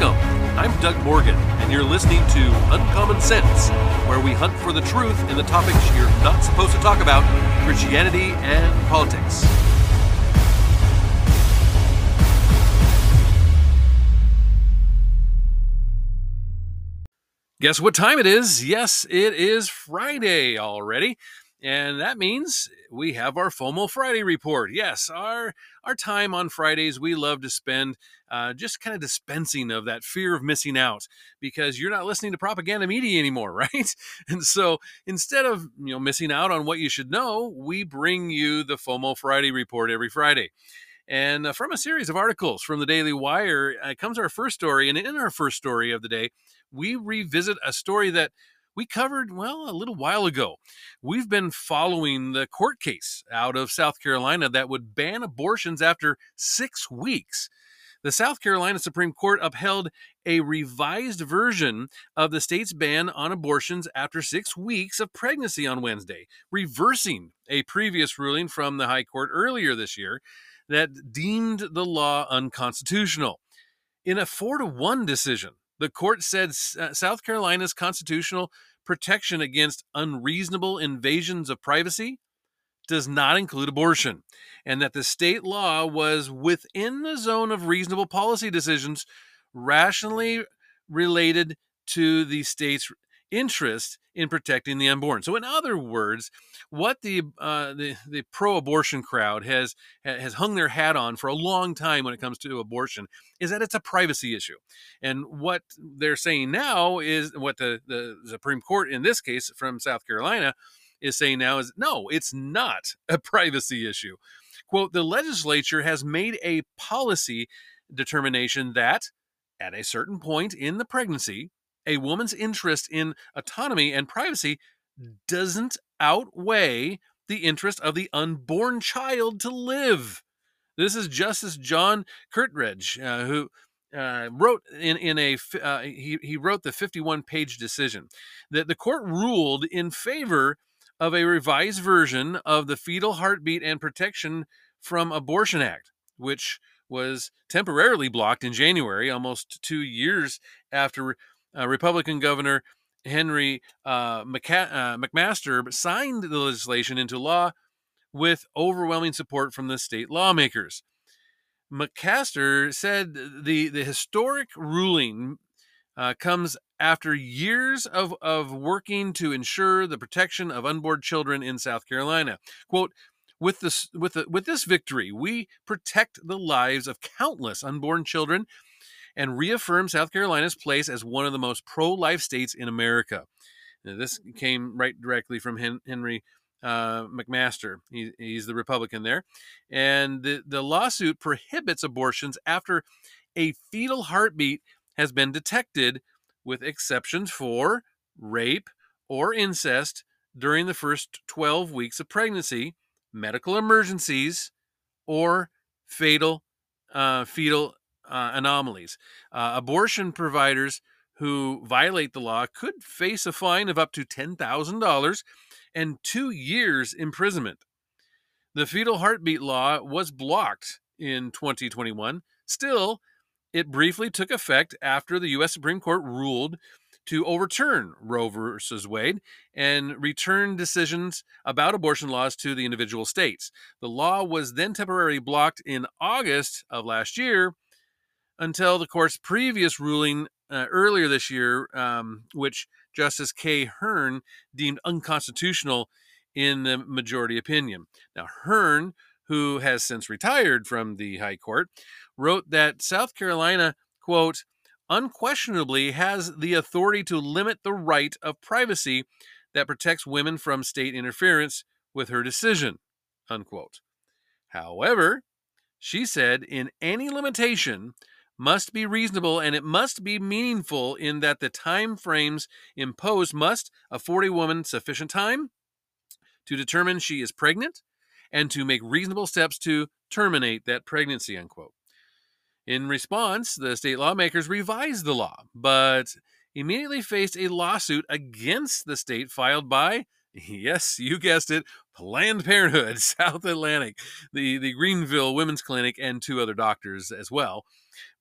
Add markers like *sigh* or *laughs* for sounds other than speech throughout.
Welcome. I'm Doug Morgan, and you're listening to Uncommon Sense, where we hunt for the truth in the topics you're not supposed to talk about Christianity and politics. Guess what time it is? Yes, it is Friday already. And that means we have our FOMO Friday report. Yes, our our time on Fridays we love to spend uh, just kind of dispensing of that fear of missing out because you're not listening to propaganda media anymore, *laughs* right? And so instead of you know missing out on what you should know, we bring you the FOMO Friday report every Friday. And uh, from a series of articles from the Daily Wire uh, comes our first story. And in our first story of the day, we revisit a story that we covered, well, a little while ago. We've been following the court case out of South Carolina that would ban abortions after six weeks. The South Carolina Supreme Court upheld a revised version of the state's ban on abortions after six weeks of pregnancy on Wednesday, reversing a previous ruling from the High Court earlier this year that deemed the law unconstitutional. In a four to one decision, the court said uh, South Carolina's constitutional protection against unreasonable invasions of privacy does not include abortion, and that the state law was within the zone of reasonable policy decisions rationally related to the state's interest in protecting the unborn. So, in other words, what the uh, the, the pro-abortion crowd has has hung their hat on for a long time when it comes to abortion is that it's a privacy issue, and what they're saying now is what the the Supreme Court in this case from South Carolina is saying now is no, it's not a *laughs* privacy issue. Quote: The legislature has made a policy determination that at a certain point in the pregnancy a woman's interest in autonomy and privacy doesn't outweigh the interest of the unborn child to live. This is Justice John Kittredge, uh, who uh, wrote in in a uh, he he wrote the 51 page decision that the court ruled in favor of a revised version of the Fetal Heartbeat and Protection from Abortion Act, which was temporarily blocked in January, almost two years after uh, Republican Governor Henry uh, McCa- uh, McMaster signed the legislation into law with overwhelming support from the state lawmakers. McMaster said the, the historic ruling uh, comes after years of, of working to ensure the protection of unborn children in South Carolina. Quote, with this, with, the, with this victory, we protect the lives of countless unborn children and reaffirmed South Carolina's place as one of the most pro life states in America. Now, this came right directly from Henry uh, McMaster. He, he's the Republican there. And the, the lawsuit prohibits abortions after a fetal heartbeat has been detected, with exceptions for rape or incest during the first 12 weeks of pregnancy, medical emergencies, or fatal uh, fetal uh, anomalies. Uh, abortion providers who violate the law could face a fine of up to $10,000 and two years imprisonment. The fetal heartbeat law was blocked in 2021. Still, it briefly took effect after the U.S. Supreme Court ruled to overturn Roe versus Wade and return decisions about abortion laws to the individual states. The law was then temporarily blocked in August of last year until the court's previous ruling uh, earlier this year, um, which Justice Kay Hearn deemed unconstitutional in the majority opinion. Now, Hearn, who has since retired from the High Court, wrote that South Carolina, quote, unquestionably has the authority to limit the right of privacy that protects women from state interference with her decision, unquote. However, she said in any limitation must be reasonable and it must be meaningful in that the time frames imposed must afford a woman sufficient time to determine she is pregnant and to make reasonable steps to terminate that pregnancy unquote in response the state lawmakers revised the law but immediately faced a lawsuit against the state filed by Yes, you guessed it. Planned Parenthood, *laughs* South Atlantic, the, the Greenville Women's Clinic, and two other doctors as well.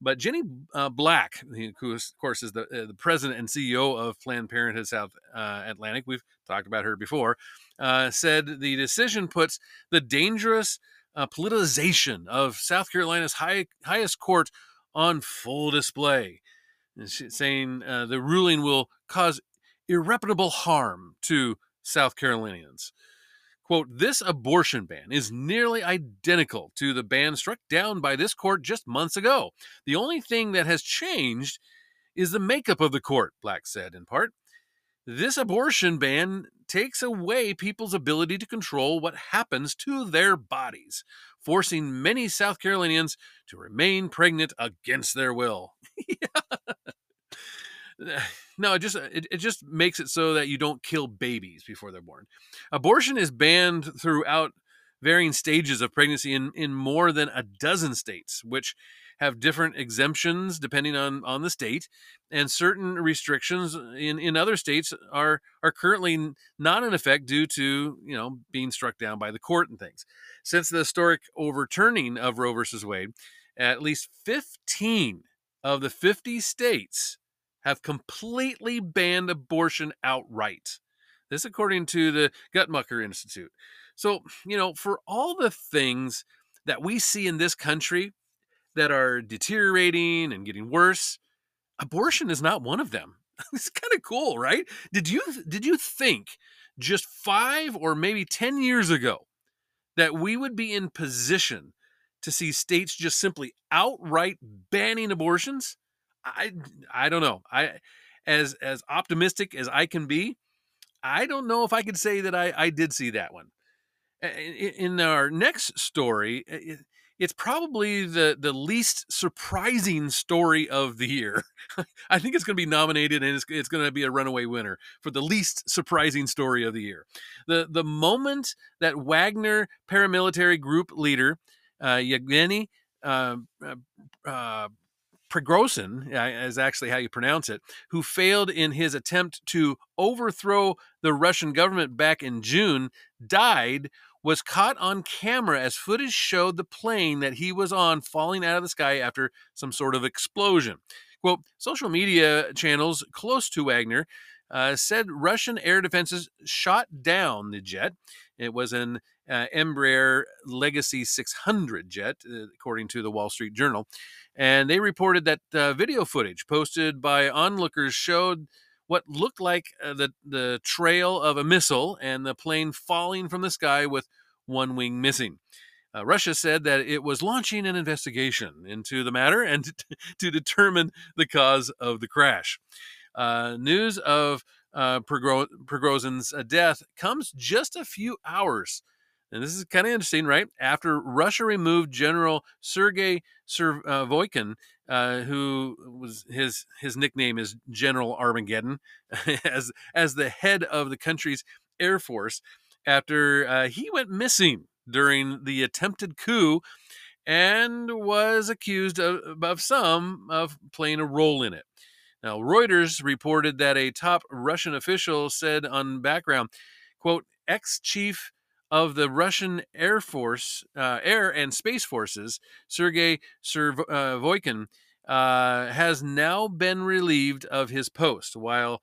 But Jenny uh, Black, who of course is the, uh, the president and CEO of Planned Parenthood South uh, Atlantic, we've talked about her before, uh, said the decision puts the dangerous uh, politicization of South Carolina's high, highest court on full display, saying uh, the ruling will cause irreparable harm to South Carolinians. Quote, this abortion ban is nearly identical to the ban struck down by this court just months ago. The only thing that has changed is the makeup of the court, Black said in part. This abortion ban takes away people's ability to control what happens to their bodies, forcing many South Carolinians to remain pregnant against their will. *laughs* Eh, no, it just uh, it, it just makes it so that you don't kill babies before they're born. Abortion is banned throughout varying stages of pregnancy in, in more than a dozen states, which have different exemptions depending on, on the state, and certain restrictions in, in other states are are currently not in effect due to you know being struck down by the court and things. Since the historic overturning of Roe versus Wade, at least 15 of the 50 states have completely banned abortion outright. This, according to the Guttmacher Institute. So, you know, for all the things that we see in this country that are deteriorating and getting worse, abortion is not one of them. *laughs* it's kind of cool, right? Did you did you think just 5 or maybe 10 years ago that we would be in position to see states just simply outright banning abortions? I I don't know. I as as optimistic as I can be, I don't know if I could say that I I did see that one. In our next story, it's probably the the least surprising story of the year. *laughs* I think it's going to be nominated and it's, it's going to be a runaway winner for the least surprising story of the year. The the moment that Wagner paramilitary group leader uh, Yevgeny uh, uh, uh is actually how you pronounce it, who failed in his attempt to overthrow the Russian government back in June, died, was caught on camera as footage showed the plane that he was on falling out of the sky after some sort of explosion. Quote, social media channels close to Wagner uh, said Russian air defenses shot down the jet. It was an uh, Embraer Legacy 600 jet, uh, according to the Wall Street Journal. And they reported that uh, video footage posted by onlookers showed what looked like uh, the, the trail of a missile and the plane falling from the sky with one wing missing. Uh, Russia said that it was launching an investigation into the matter and to, *laughs* to determine the cause of the crash. Uh, news of uh, uh, death comes just a few hours and this is kind of interesting, right? After Russia removed General Sergei Surovikin, uh, who was his his nickname is General Armageddon, *laughs* as as the head of the country's air force, after uh, he went missing during the attempted coup, and was accused of, of some of playing a role in it. Now, Reuters reported that a top Russian official said on background, "quote ex chief." Of the Russian Air Force, uh, Air and Space Forces, Sergei Surovikin, uh, uh, has now been relieved of his post, while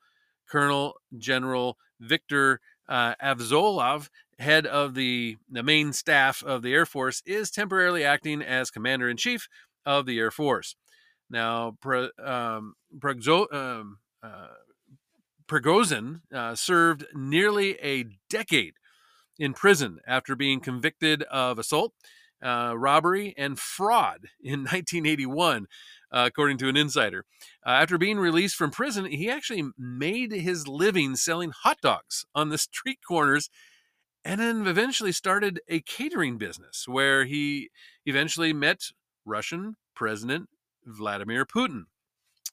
Colonel General Viktor uh, Afzalov, head of the, the main staff of the Air Force, is temporarily acting as Commander in Chief of the Air Force. Now, Pre, um, um, uh, Prigozhin uh, served nearly a decade in prison after being convicted of assault, uh, robbery, and fraud in *laughs* 1981, uh, according to an insider. Uh, after being released from prison, he actually made his living selling hot dogs on the *laughs* street corners and then eventually started a catering business where he eventually met Russian President Vladimir Putin,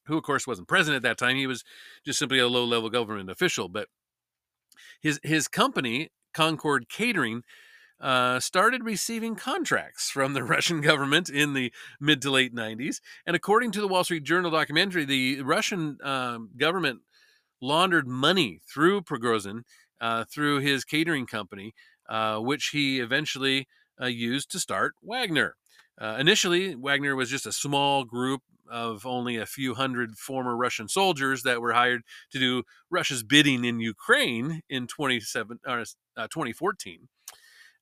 who, of course, wasn't president at that time. He was just simply a low level government official. But his, his company Concord Catering uh, started receiving contracts from the *laughs* Russian government in the mid to late 90s. And according to the Wall Street Journal documentary, the Russian um, government laundered money through Prigozhin uh, through his catering company, uh, which he eventually uh, used to start Wagner. Uh, initially, Wagner was just a small group of only a few hundred former Russian soldiers that were hired to do Russia's bidding in Ukraine in 27, uh, 2014.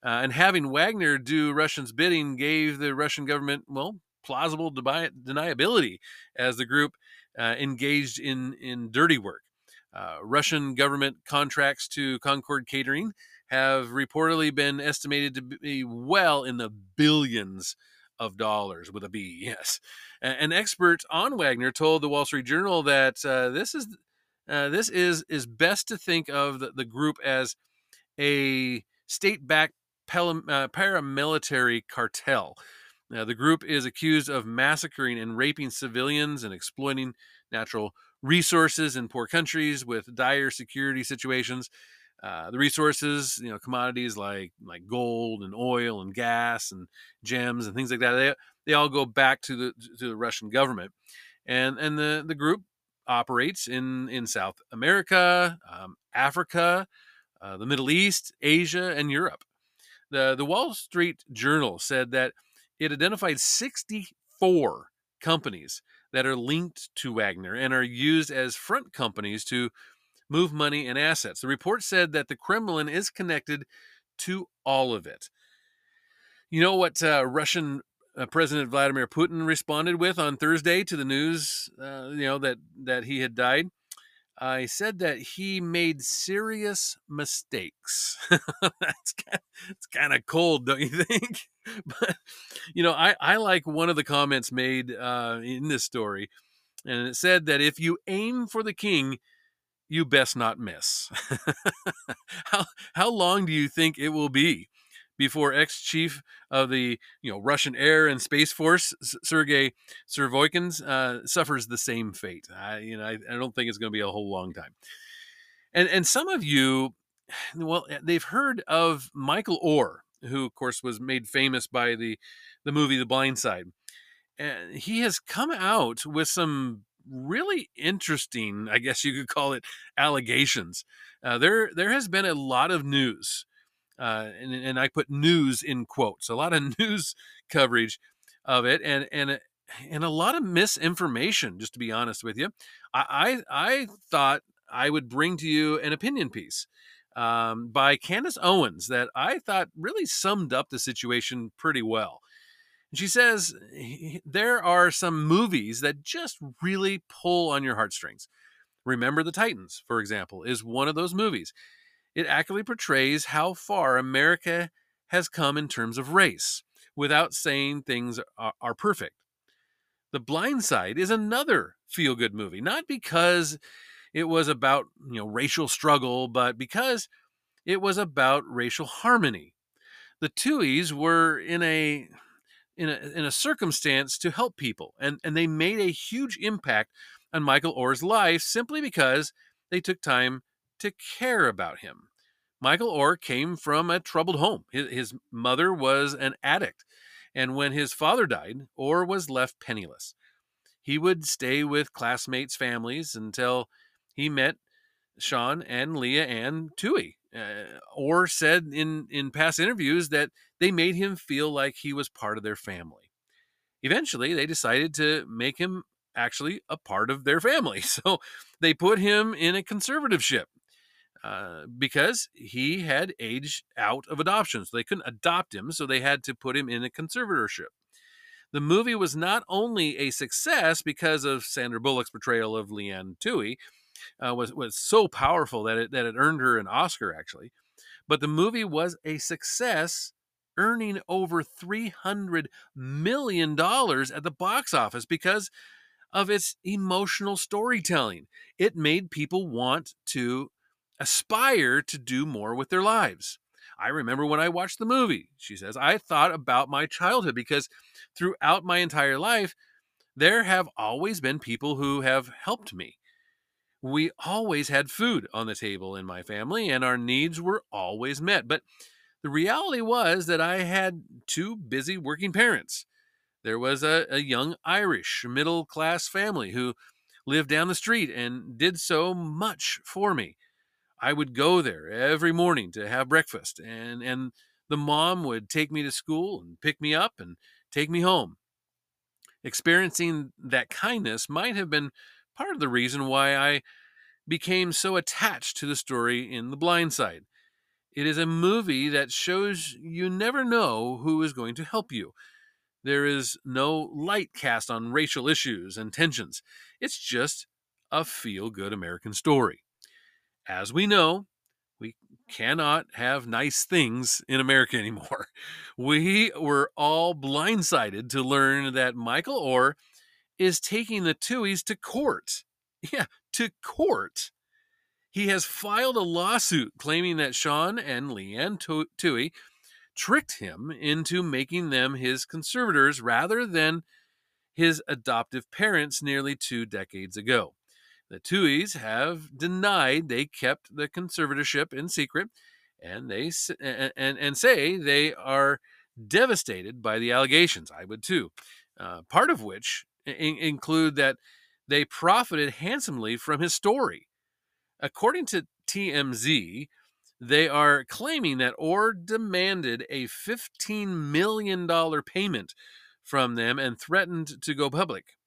Uh, and having Wagner do Russians' bidding gave the Russian government, well, plausible deniability as the group uh, engaged in, in dirty work. Uh, Russian government contracts to Concord Catering have reportedly been estimated to be well in the billions of dollars with a B. *laughs* Yes, an expert on Wagner told the Wall Street Journal that uh, this is this is is best to think of the, the group as a state-backed uh, paramilitary cartel. the group is accused of massacring and raping civilians and exploiting natural resources in poor countries with dire security situations. Uh, the resources, you know, commodities like like gold and oil and gas and gems and things like that, they they all go back to the to the Russian government, and and the the group operates in in South America, um, Africa, uh, the Middle East, Asia, and Europe. the The Wall Street Journal said that it identified 64 companies that are linked to Wagner and are used as front companies to move money and assets. The report said that the Kremlin is connected to all of it. You know what uh, Russian uh, President Vladimir Putin responded with on Thursday to the news, uh, you know that that he had died. I said that he made serious mistakes. *laughs* That's kind of, it's kind of cold, don't you think? *laughs* but you know, I I like one of the comments made uh, in this story, and it said that if you aim for the king, you best not miss. *laughs* how how long do you think it will be before ex-chief of the you know Russian Air and Space Force Sergei Servoykins uh, suffers the same fate? I you know I, I don't think it's going to be a whole long time. And and some of you, *sighs* well, eh, they've heard of Michael Oher, who of course was made famous by the the movie The Blind Side. And he has come out with some really interesting, I guess you could call it, allegations. Uh, there, there has been a lot of news, uh, and, and I put news in quotes, a lot of *laughs* news coverage of it, and and and a lot of misinformation. Just to be honest with you, I I, I thought I would bring to you an opinion piece um, by Candace Owens that I thought really summed up the situation pretty well. She says there are some movies that just really pull on your heartstrings. Remember the Titans, for example, is one of those movies. It accurately portrays how far America has come in terms of race without saying things are, perfect. The Blind Side is another feel good movie, not because it was about, you know, racial struggle, but because it was about racial harmony. The Tuohys were in a in a, in a circumstance to help people. And, and they made a huge impact on Michael Oher's life simply because they took time to care about him. Michael Oher came from a troubled home. His, his mother was an addict. And when his father died, Oher was left penniless. He would stay with classmates' families until he met Sean and Leigh Anne Tuohy, uh, Oher said in in past interviews that they made him feel like he was part of their family. Eventually, they decided to make him actually a part of their family, *laughs* so they put him in a conservatorship uh, because he had aged out of adoption. So they couldn't adopt him, so they had to put him in a conservatorship. The movie was not only a success because of Sandra Bullock's portrayal of Leigh Anne Tuohy, uh, was was so powerful that it that it earned her an Oscar actually. But the movie was a success, earning over three hundred million dollars at the box office because of its emotional storytelling. It made people want to aspire to do more with their lives. I remember when I watched the movie, she says, I thought about my childhood because throughout my entire life, there have always been people who have helped me we always had food on the table in my family and our needs were always met. But the reality was that I had two busy working parents. There was a, a young Irish middle class family who lived down the street and did so much for me. I would go there every morning to have breakfast, and and the mom would take me to school and pick me up and take me home. Experiencing that kindness might have been part of the reason why I became so attached to the story in The Blind Side. It is a movie that shows you never know who is going to help you. There is no light cast on racial issues and tensions. It's just a feel good American story. As we know, we cannot have nice things in America *laughs* anymore. We were all blindsided to learn that Michael Oher is taking the Tuohys to court. *laughs* Yeah, to court. He has filed a lawsuit claiming that Sean and Leigh Anne Tuohy tricked him into making them his conservators rather than his adoptive parents nearly two decades ago. The Tuohys have denied they kept the conservatorship in secret, and they and and, and say they are devastated by the allegations. I would too. Uh, part of which in- include that they profited handsomely from his story. According to TMZ, they are claiming that Oher demanded a $15 million payment from them and threatened to go public.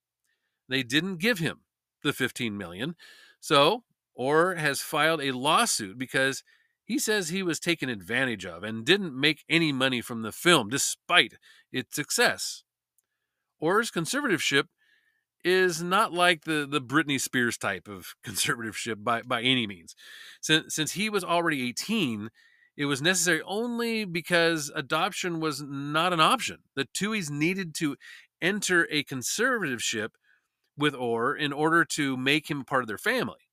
They didn't give him the 15 million. So, Oher has filed a lawsuit because he says he was taken advantage of and didn't make any money from the film despite its success. Oher's conservatorship is not like the the Britney Spears type of *laughs* conservatorship by by any means. Since since he was already 18, it was necessary only because adoption was not an option. The Tuohys needed to enter a conservatorship with Oher in order to make him part of their family.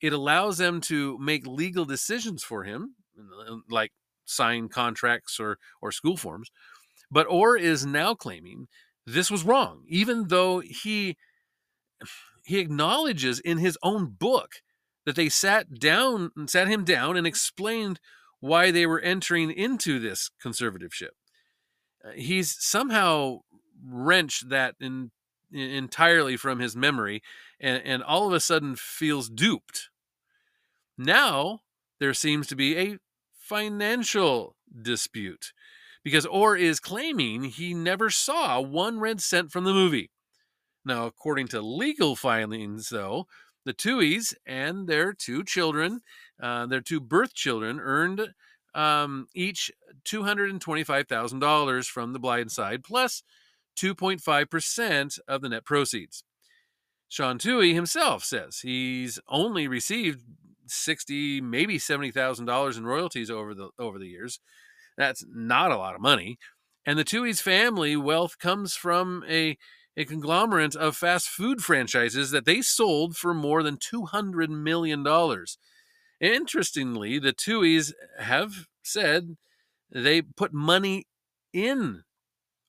It allows them to make legal decisions for him, like sign contracts or or school forms. But Oher is now claiming this was wrong, even though he he acknowledges in his own book that they sat down and sat him down and explained why they were entering into this conservatorship. Uh, he's somehow wrenched that in, entirely from his memory and, and all of a sudden feels duped. Now there seems to be a financial dispute because Oher is claiming he never saw one red cent from the movie. Now, according to legal filings, though, the Tuohys and their two children, uh, their two birth children, earned um, each $225,000 from the blind side, plus 2.5% of the net proceeds. Sean Tuohy himself says he's only received 60, maybe $70,000 in royalties over the over the years. That's not a lot of money. And the Tuohy's family wealth comes from a, a conglomerate of fast food franchises that they sold for more than $200 million. Interestingly, the Tuohys have said they put money in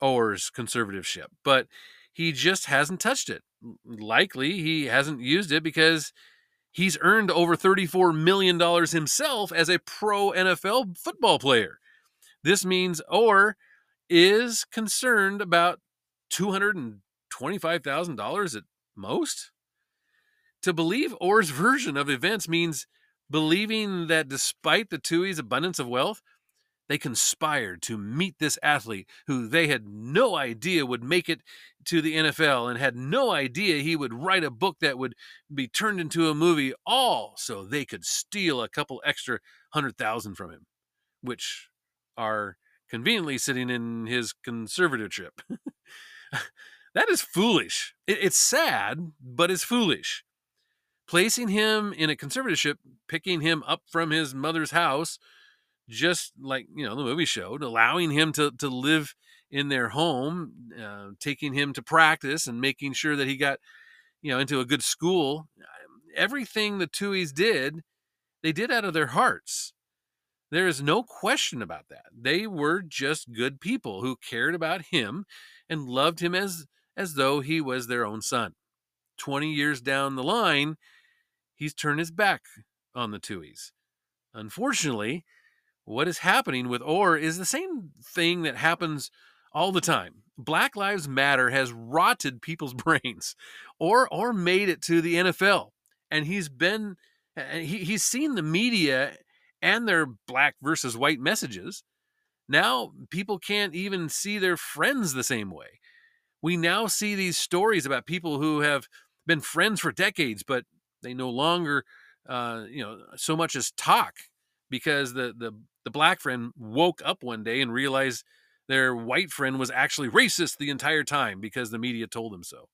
Oher's conservatorship, but he just hasn't touched it. Likely, he hasn't used it because he's earned over $34 million himself as a pro NFL football player. This means Oher is concerned about $225,000 at most. To believe Oher's *laughs* version of events means believing that despite the Tuohy's abundance of wealth, they conspired to meet this athlete who they had no idea would make it to the NFL and had no idea he would write a book that would be turned into a movie, all so they could steal a couple extra hundred thousand from him, which are conveniently sitting in his conservatorship. *laughs* that is foolish. it's sad, but it's foolish. Placing him in a conservatorship, picking him up from his mother's house, just like you know the movie showed, allowing him to to live in their home, uh, taking him to practice, and making sure that he got you know into a good school. Everything the Tuohys did, they did out of their hearts. There is no question about that. They were just good people who cared about him and loved him as as though he was their own son. 20 years down the line, he's turned his back on the Tuohys. Unfortunately, what is happening with Oher is the same thing that happens all the time. Black Lives Matter has rotted people's *laughs* brains or or made it to the NFL and he's been He, he's seen the media and their black versus white messages. Now people can't even see their friends the same way. We now see these stories about people who have been friends for decades, but they no longer, uh, you know, so much as talk because the the the black friend woke up one day and realized their white friend was actually racist the entire time because the media told them so.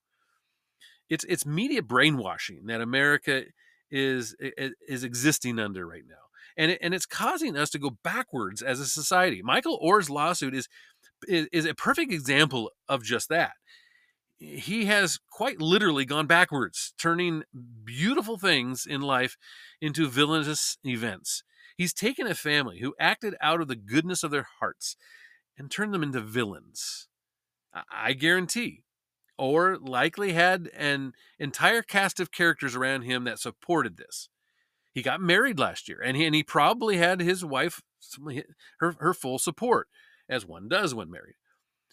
It's it's media brainwashing that America is is existing under right now. And it, and it's causing us to go backwards as a society. Michael Oher's lawsuit is, is is a perfect example of just that. He has quite literally gone backwards, turning beautiful things in life into villainous events. He's taken a family who acted out of the goodness of their hearts and turned them into villains. I guarantee. Oher likely had an entire cast of characters around him that supported this. He got married last year, and he, and he probably had his wife, her, her full support, as one does when married.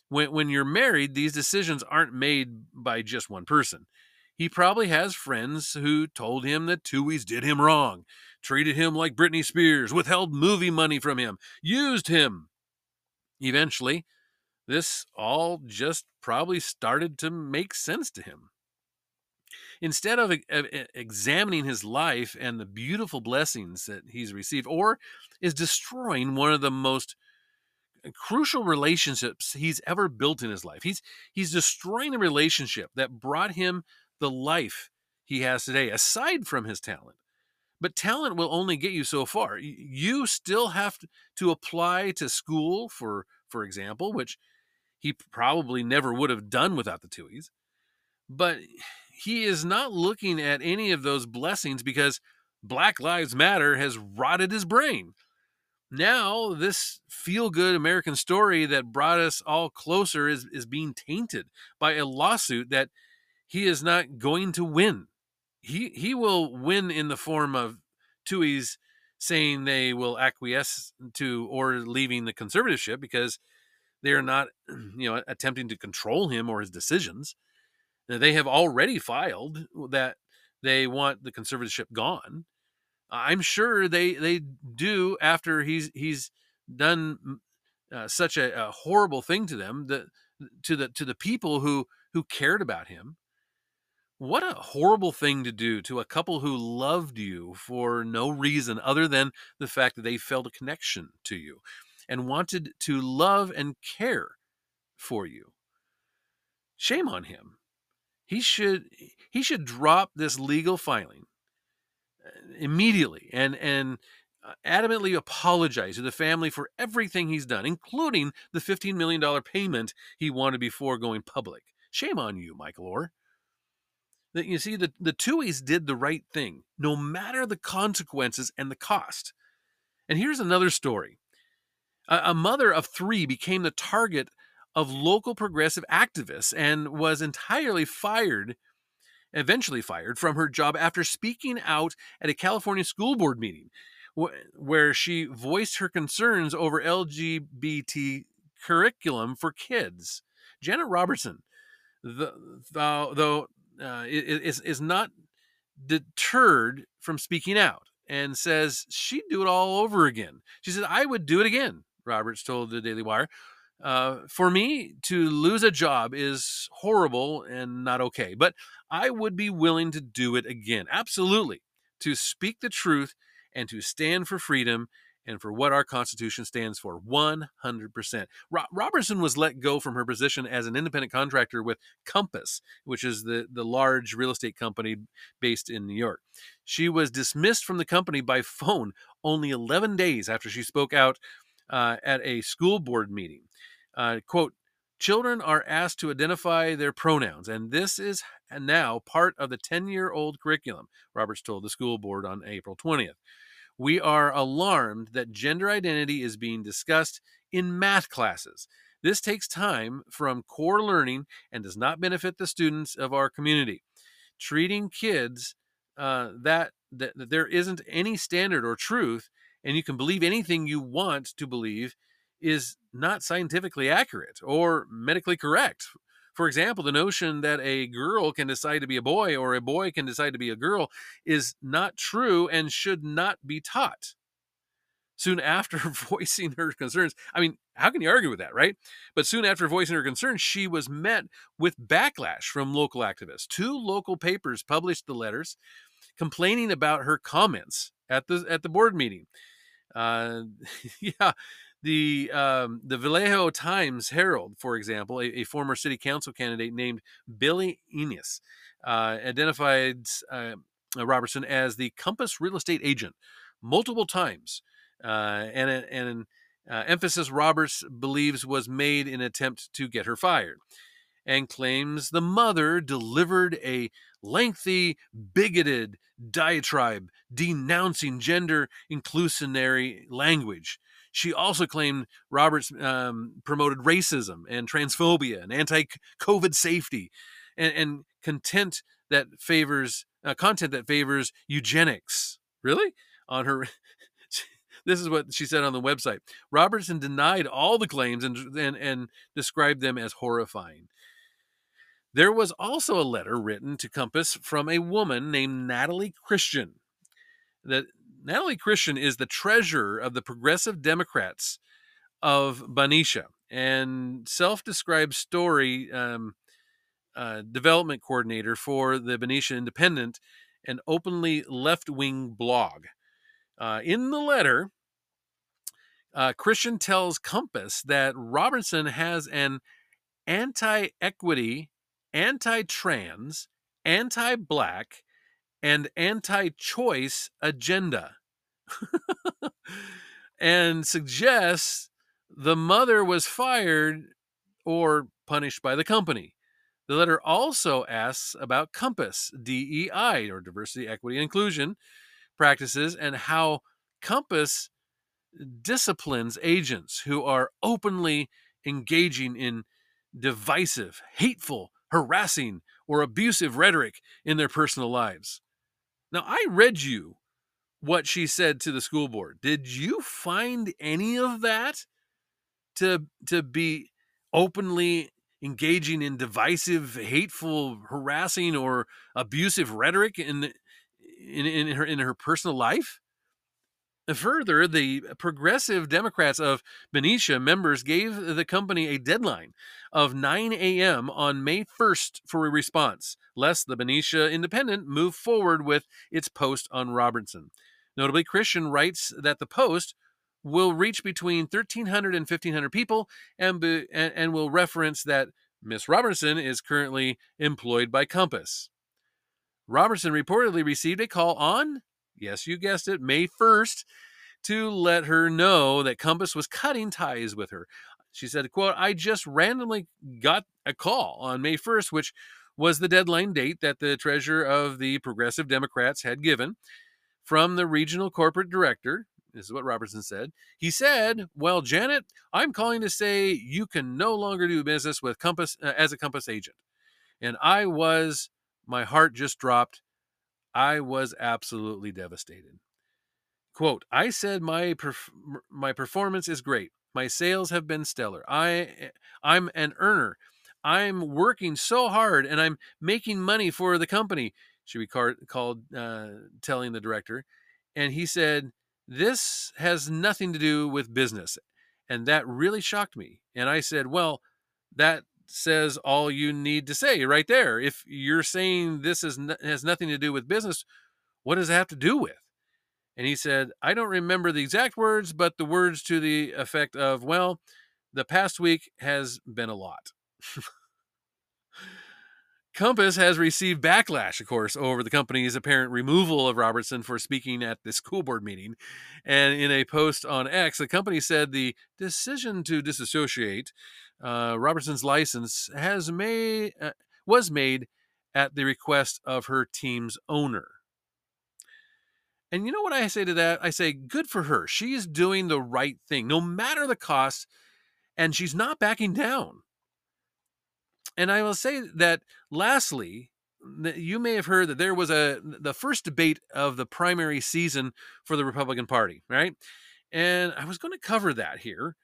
When, when you're married, these decisions aren't made by just one person. He probably has friends who told him that Tuohy's did him wrong, treated him like Britney Spears, withheld movie money from him, used him. Eventually, this all just probably started to make sense to him. Instead of, of examining his life and the beautiful blessings that he's received, Oher is destroying one of the most crucial relationships he's ever built in his life. He's he's destroying a relationship that brought him the life he has today aside from his talent. But talent will only get you so far. You still have to apply to school for for example, which he probably never would have done without the Tuohys. But he is not looking at any of those blessings because Black Lives Matter has rotted his brain. Now, this feel good American story that brought us all closer is, is being tainted by a lawsuit that he is not going to win. He, he will win in the form of Tuohy's saying they will acquiesce to Oher leaving the conservatorship because they're not, *clears throat* you know, attempting to control him or his decisions. They have already filed that they want the conservatorship gone. I'm sure they they do after he's he's done uh, such a, a, horrible thing to them that to the to the people who who cared about him. What a horrible thing to do to a couple who loved you for no reason other than the fact that they felt a connection to you and wanted to love and care for you. Shame on him. He should he should drop this legal filing uh, immediately and and uh, adamantly apologize to the family for everything he's done, including the $15 million payment he wanted before going public. Shame on you, Michael Oher. That you see, the, the Tuohys did the right thing, no matter the consequences and the cost. And here's another story a, mother of three became the target of local progressive activists and was entirely fired, eventually fired from her job after speaking out at a California school board meeting where she voiced her concerns over LGBT curriculum for kids. Janet Robertson, the, though, uh, is, is not deterred from speaking out and says she'd do it all over again. She said, I would do it again. Roberts told the Daily Wire. Uh, for me, to lose a job is horrible and not okay, but I would be willing to do it again. Absolutely. To speak the truth and to stand for freedom and for what our Constitution stands for 100%. Ro- Robertson was let go from her position as an independent contractor with Compass, which is the, the large real estate company based in New York. She was dismissed from the company by phone only 11 days after she spoke out uh, at a school board meeting. Uh, quote, children are asked to identify their pronouns, and this is now part of the 10 year old curriculum, Roberts told the school board on April 20th. We are alarmed that gender identity is being discussed in math classes. This takes time from core learning and does not benefit the students of our community. Treating kids uh, that, that, that there isn't any standard or truth and you can believe anything you want to believe is not scientifically accurate or medically correct. For example, the notion that a girl can decide to be a boy or a boy can decide to be a girl is not true and should not be taught. Soon after *laughs* voicing her concerns, I mean, how can you argue with that, right? But soon after voicing her concerns, she was met with backlash from local activists. Two local papers published the letters complaining about her comments at the at the board meeting. Uh, *laughs* yeah, the um, the Vallejo Times Herald, for example, a, a, former city council candidate named Billy Enos, uh, identified uh, Robertson as the Compass real estate agent multiple times, uh, and and uh, emphasis Roberts believes was made in attempt to get her fired, and claims the mother delivered a lengthy, bigoted diatribe denouncing gender inclusionary language she also claimed Roberts um, promoted racism and transphobia and anti-COVID safety, and, and content that favors uh, content that favors eugenics. Really, on her. *laughs* this is what she said on the website. Robertson denied all the claims and, and, and described them as horrifying. There was also a letter written to Compass from a woman named Natalie Christian that Natalie Christian is the treasurer of the Progressive Democrats of Benicia and self-described story um, uh, development coordinator for the Benicia Independent, an openly left-wing blog. Uh, in the letter, uh, Christian tells Compass that Robertson has an anti-equity, anti-trans, anti-black, and anti choice agenda *laughs* and suggests the mother was fired or punished by the company. The letter also asks about Compass, DEI, or diversity, equity, inclusion practices, and how Compass disciplines agents who are openly engaging in divisive, hateful, harassing, or abusive rhetoric in their personal lives. Now, I read you what she said to the school board. Did you find any of that to to be openly engaging in divisive, hateful, harassing, or abusive rhetoric in in, in her in her personal life? Further, the progressive Democrats of Benicia members gave the company a deadline of 9 a.m. on May 1st for a response, lest the Benicia Independent move forward with its post on Robertson. Notably, Christian writes that the post will reach between 1,300 and 1,500 people and, be, and, and will reference that Miss Robertson is currently employed by Compass. Robertson reportedly received a call on yes, you guessed it, May 1st, to let her know that Compass was cutting ties with her. She said, quote, I just randomly got a call on May 1st, which was the deadline date that the treasurer of the Progressive Democrats had given from the regional corporate director. This is what Robertson said. He said, "Well, Janet, I'm calling to say you can no longer do business with Compass uh, as a Compass agent." And I was my heart just dropped I was absolutely devastated. Quote, I said my perf- my performance is great. My sales have been stellar. I eh, I'm an earner. I'm working so hard and I'm making money for the company. She called uh, telling the director, and he said, "This has nothing to do with business," and that really shocked me. And I said, "Well, that says all you need to say right there. If you're saying this is has nothing to do with business, what does it have to do with? And he said, I don't remember the exact words, but the words to the effect of, well, the past week has been a lot. Compass has received backlash, of course, over the company's apparent removal of Robertson for speaking at the school board meeting. And in a post on X, the company said the decision to disassociate uh, Robertson's license has made uh, was made at the request of her team's owner. And you know what I say to that? I say, good for her. She's doing the right thing, no matter the cost, and she's not backing down. And I will say that lastly, you may have heard that there was a the first debate of the primary season for the Republican Party, right? And I was going to cover that here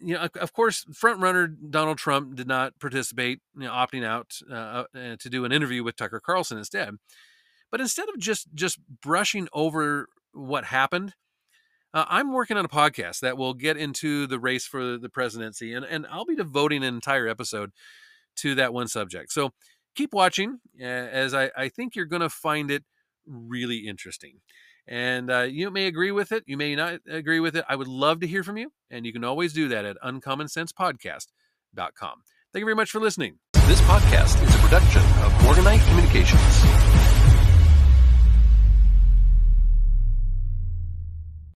you know, of course, frontrunner Donald Trump did not participate, you know, opting out uh, uh, to do an interview with Tucker Carlson instead. But instead of just just brushing over what happened, uh, I'm working on a podcast that will get into the race for the presidency, and and I'll be devoting an entire episode to that one subject. So keep watching, as I, I think you're going to find it really interesting. And uh, you may agree with it, you may not agree with it. I would love to hear from you, and you can always do that at uncommonsensepodcast.com. Thank you very much for listening. This podcast is a production of Morganite